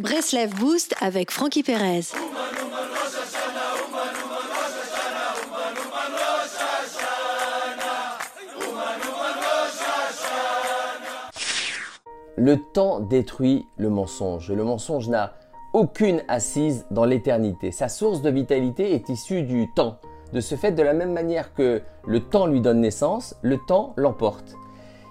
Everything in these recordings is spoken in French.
Breslev Boost avec Frankie Perez. Le temps détruit le mensonge. Le mensonge n'a aucune assise dans l'éternité. Sa source de vitalité est issue du temps. De ce fait, de la même manière que le temps lui donne naissance, le temps l'emporte.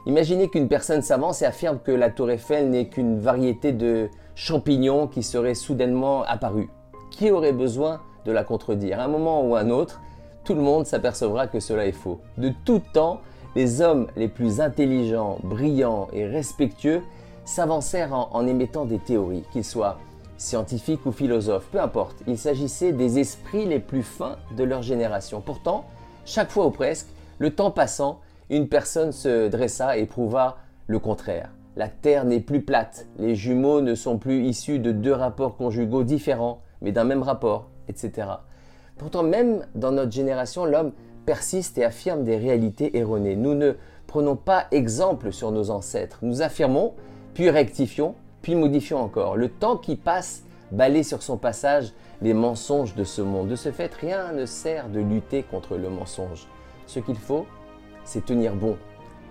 Imaginez qu'une personne s'avance et affirme que la tour Eiffel n'est qu'une variété de champignons qui seraient soudainement apparus. Qui aurait besoin de la contredire? À un moment ou un autre, tout le monde s'apercevra que cela est faux. De tout temps, les hommes les plus intelligents, brillants et respectueux s'avancèrent en, en émettant des théories, qu'ils soient scientifiques ou philosophes, peu importe. Il s'agissait des esprits les plus fins de leur génération. Pourtant, chaque fois ou presque, le temps passant, une personne se dressa et prouva le contraire. La Terre n'est plus plate, les jumeaux ne sont plus issus de deux rapports conjugaux différents, mais d'un même rapport, etc. Pourtant, même dans notre génération, l'homme persiste et affirme des réalités erronées. Nous ne prenons pas exemple sur nos ancêtres. Nous affirmons, puis rectifions, puis modifions encore. Le temps qui passe balaye sur son passage les mensonges de ce monde. De ce fait, rien ne sert de lutter contre le mensonge. Ce qu'il faut, c'est tenir bon.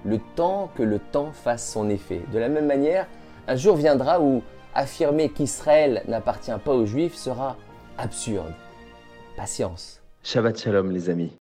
Le temps que le temps fasse son effet. De la même manière, un jour viendra où affirmer qu'Israël n'appartient pas aux Juifs sera absurde. Patience. Shabbat Shalom les amis.